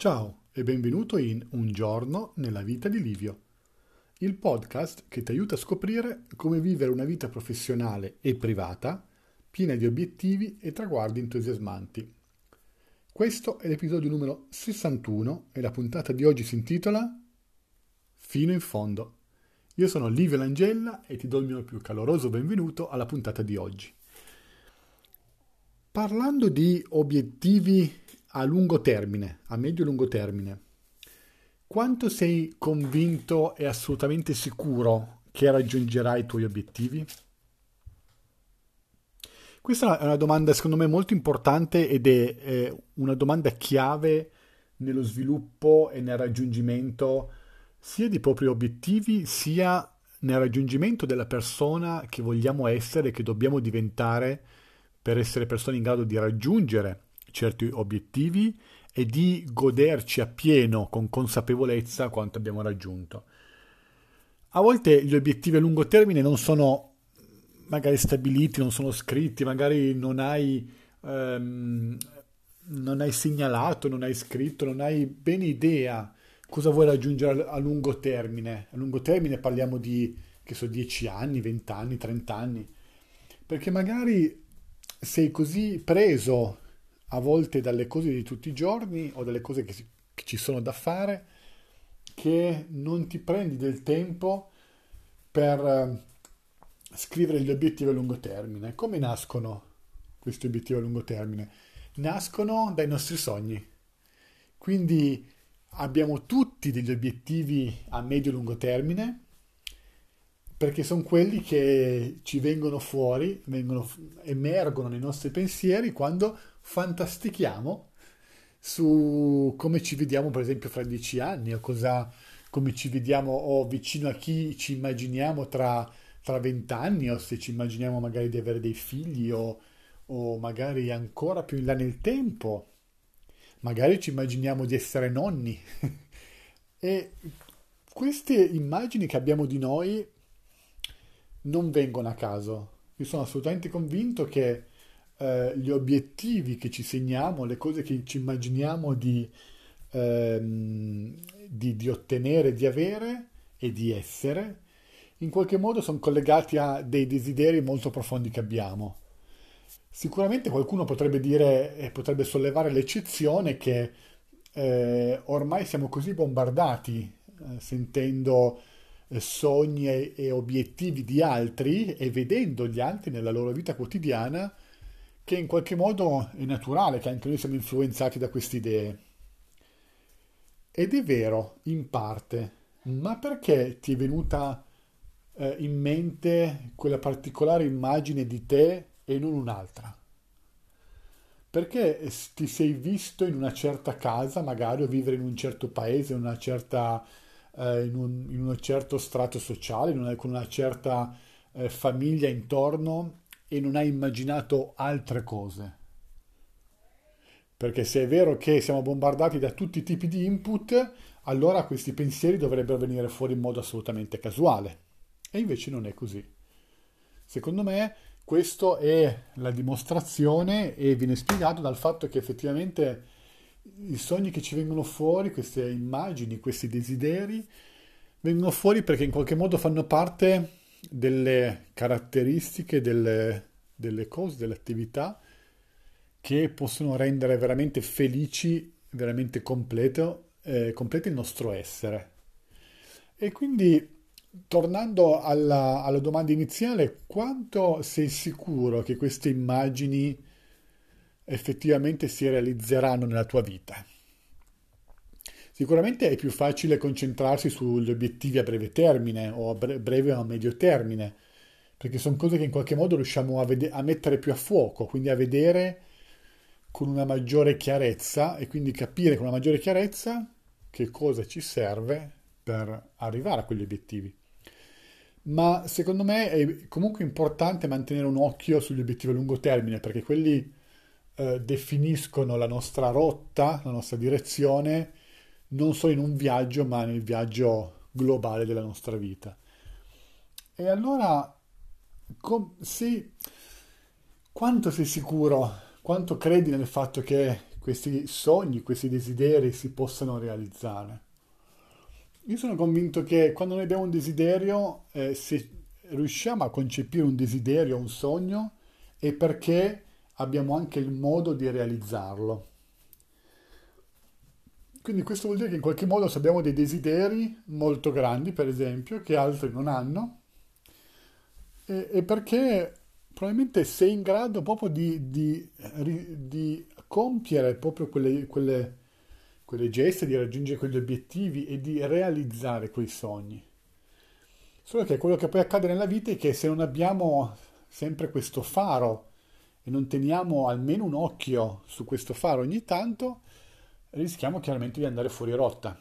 Ciao e benvenuto in Un giorno nella vita di Livio, il podcast che ti aiuta a scoprire come vivere una vita professionale e privata piena di obiettivi e traguardi entusiasmanti. Questo è l'episodio numero 61 e la puntata di oggi si intitola Fino in fondo. Io sono Livio Langella e ti do il mio più caloroso benvenuto alla puntata di oggi. Parlando di obiettivi a lungo termine, a medio e lungo termine, quanto sei convinto e assolutamente sicuro che raggiungerai i tuoi obiettivi? Questa è una domanda secondo me molto importante ed è eh, una domanda chiave nello sviluppo e nel raggiungimento sia di propri obiettivi sia nel raggiungimento della persona che vogliamo essere, che dobbiamo diventare per essere persone in grado di raggiungere certi obiettivi e di goderci appieno con consapevolezza quanto abbiamo raggiunto. A volte gli obiettivi a lungo termine non sono magari stabiliti, non sono scritti, magari non hai, ehm, non hai segnalato, non hai scritto, non hai bene idea cosa vuoi raggiungere a lungo termine. A lungo termine parliamo di, che so, 10 anni, 20 anni, 30 anni, perché magari sei così preso a volte dalle cose di tutti i giorni o dalle cose che, si, che ci sono da fare che non ti prendi del tempo per eh, scrivere gli obiettivi a lungo termine. Come nascono questi obiettivi a lungo termine? Nascono dai nostri sogni. Quindi abbiamo tutti degli obiettivi a medio e lungo termine perché sono quelli che ci vengono fuori, vengono, emergono nei nostri pensieri quando fantastichiamo su come ci vediamo, per esempio, fra dieci anni o cosa, come ci vediamo o vicino a chi ci immaginiamo tra vent'anni o se ci immaginiamo magari di avere dei figli o, o magari ancora più in là nel tempo. Magari ci immaginiamo di essere nonni. e queste immagini che abbiamo di noi non vengono a caso. Io sono assolutamente convinto che eh, gli obiettivi che ci segniamo, le cose che ci immaginiamo di, ehm, di, di ottenere, di avere e di essere, in qualche modo sono collegati a dei desideri molto profondi che abbiamo. Sicuramente qualcuno potrebbe dire e potrebbe sollevare l'eccezione che eh, ormai siamo così bombardati eh, sentendo eh, sogni e, e obiettivi di altri e vedendo gli altri nella loro vita quotidiana che in qualche modo è naturale che anche noi siamo influenzati da queste idee. Ed è vero, in parte, ma perché ti è venuta eh, in mente quella particolare immagine di te e non un'altra? Perché ti sei visto in una certa casa, magari, o vivere in un certo paese, in certa eh, in, un, in, un, certo strato sociale, una, con una certa eh, famiglia intorno e non hai immaginato altre cose. Perché se è vero che siamo bombardati da tutti i tipi di input, allora questi pensieri dovrebbero venire fuori in modo assolutamente casuale. E invece non è così. Secondo me questo è la dimostrazione e viene spiegato dal fatto che effettivamente i sogni che ci vengono fuori, queste immagini, questi desideri, vengono fuori perché in qualche modo fanno parte delle caratteristiche, delle, delle cose, delle attività che possono rendere veramente felici, veramente completo, eh, completo il nostro essere. E quindi, tornando alla, alla domanda iniziale, quanto sei sicuro che queste immagini effettivamente si realizzeranno nella tua vita. Sicuramente è più facile concentrarsi sugli obiettivi a breve termine o a breve o a medio termine, perché sono cose che in qualche modo riusciamo a, vede- a mettere più a fuoco, quindi a vedere con una maggiore chiarezza e quindi capire con una maggiore chiarezza che cosa ci serve per arrivare a quegli obiettivi. Ma secondo me è comunque importante mantenere un occhio sugli obiettivi a lungo termine, perché quelli eh, definiscono la nostra rotta, la nostra direzione, non solo in un viaggio, ma nel viaggio globale della nostra vita. E allora, com- sì, quanto sei sicuro, quanto credi nel fatto che questi sogni, questi desideri si possano realizzare. Io sono convinto che quando noi abbiamo un desiderio, eh, se riusciamo a concepire un desiderio, un sogno, è perché abbiamo anche il modo di realizzarlo. Quindi questo vuol dire che in qualche modo se abbiamo dei desideri molto grandi, per esempio, che altri non hanno, è perché probabilmente sei in grado proprio di, di, di compiere proprio quelle, quelle, quelle geste, di raggiungere quegli obiettivi e di realizzare quei sogni. Solo che quello che poi accade nella vita è che se non abbiamo sempre questo faro e non teniamo almeno un occhio su questo faro ogni tanto, rischiamo chiaramente di andare fuori rotta.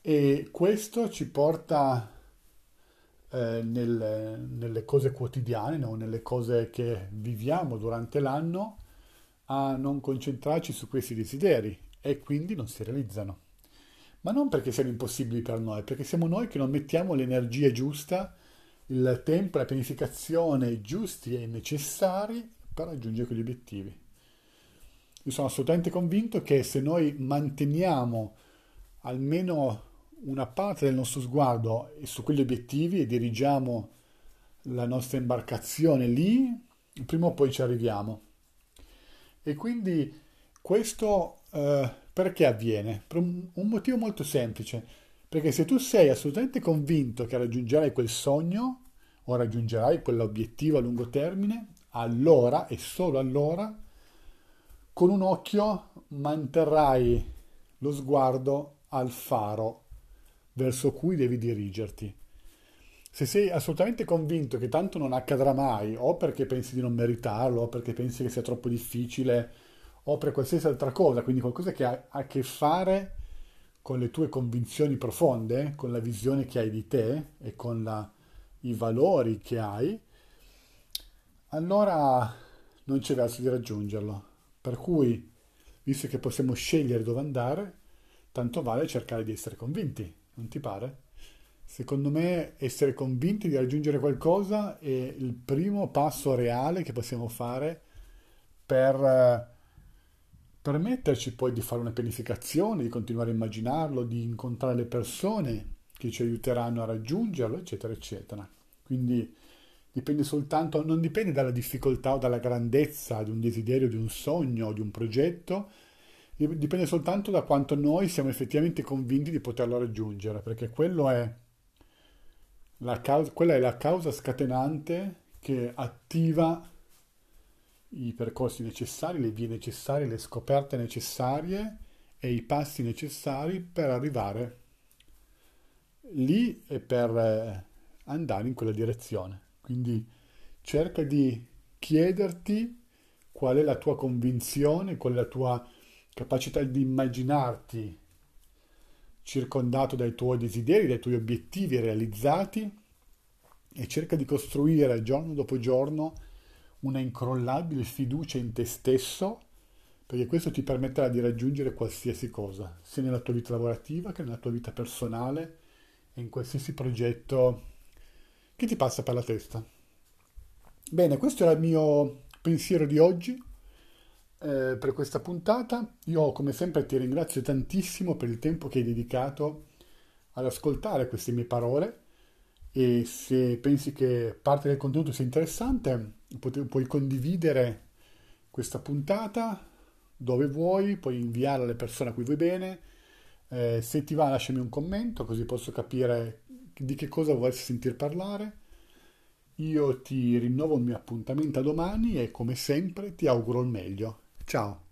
E questo ci porta eh, nel, nelle cose quotidiane, no? nelle cose che viviamo durante l'anno, a non concentrarci su questi desideri e quindi non si realizzano. Ma non perché siano impossibili per noi, perché siamo noi che non mettiamo l'energia giusta, il tempo, la pianificazione giusti e necessari per raggiungere quegli obiettivi. Io sono assolutamente convinto che se noi manteniamo almeno una parte del nostro sguardo su quegli obiettivi e dirigiamo la nostra imbarcazione lì, prima o poi ci arriviamo. E quindi questo eh, perché avviene? Per un, un motivo molto semplice, perché se tu sei assolutamente convinto che raggiungerai quel sogno o raggiungerai quell'obiettivo a lungo termine, allora e solo allora, con un occhio manterrai lo sguardo al faro verso cui devi dirigerti. Se sei assolutamente convinto che tanto non accadrà mai, o perché pensi di non meritarlo, o perché pensi che sia troppo difficile, o per qualsiasi altra cosa, quindi qualcosa che ha a che fare con le tue convinzioni profonde, con la visione che hai di te e con la, i valori che hai, allora non c'è verso di raggiungerlo. Per cui, visto che possiamo scegliere dove andare, tanto vale cercare di essere convinti, non ti pare? Secondo me essere convinti di raggiungere qualcosa è il primo passo reale che possiamo fare per permetterci poi di fare una pianificazione, di continuare a immaginarlo, di incontrare le persone che ci aiuteranno a raggiungerlo, eccetera, eccetera. Quindi dipende soltanto, non dipende dalla difficoltà o dalla grandezza di un desiderio, di un sogno di un progetto, dipende soltanto da quanto noi siamo effettivamente convinti di poterlo raggiungere, perché è causa, quella è la causa scatenante che attiva i percorsi necessari, le vie necessarie, le scoperte necessarie e i passi necessari per arrivare lì e per eh, andare in quella direzione. Quindi cerca di chiederti qual è la tua convinzione, qual è la tua capacità di immaginarti circondato dai tuoi desideri, dai tuoi obiettivi realizzati e cerca di costruire giorno dopo giorno una incrollabile fiducia in te stesso perché questo ti permetterà di raggiungere qualsiasi cosa, sia nella tua vita lavorativa che nella tua vita personale e in qualsiasi progetto che ti passa per la testa. Bene, questo era il mio pensiero di oggi eh, per questa puntata. Io come sempre ti ringrazio tantissimo per il tempo che hai dedicato ad ascoltare queste mie parole e se pensi che parte del contenuto sia interessante pu- puoi condividere questa puntata dove vuoi, puoi inviarla alle persone a cui vuoi bene. Eh, se ti va lasciami un commento così posso capire di che cosa vorresti sentir parlare. Io ti rinnovo il mio appuntamento a domani e come sempre ti auguro il meglio. Ciao!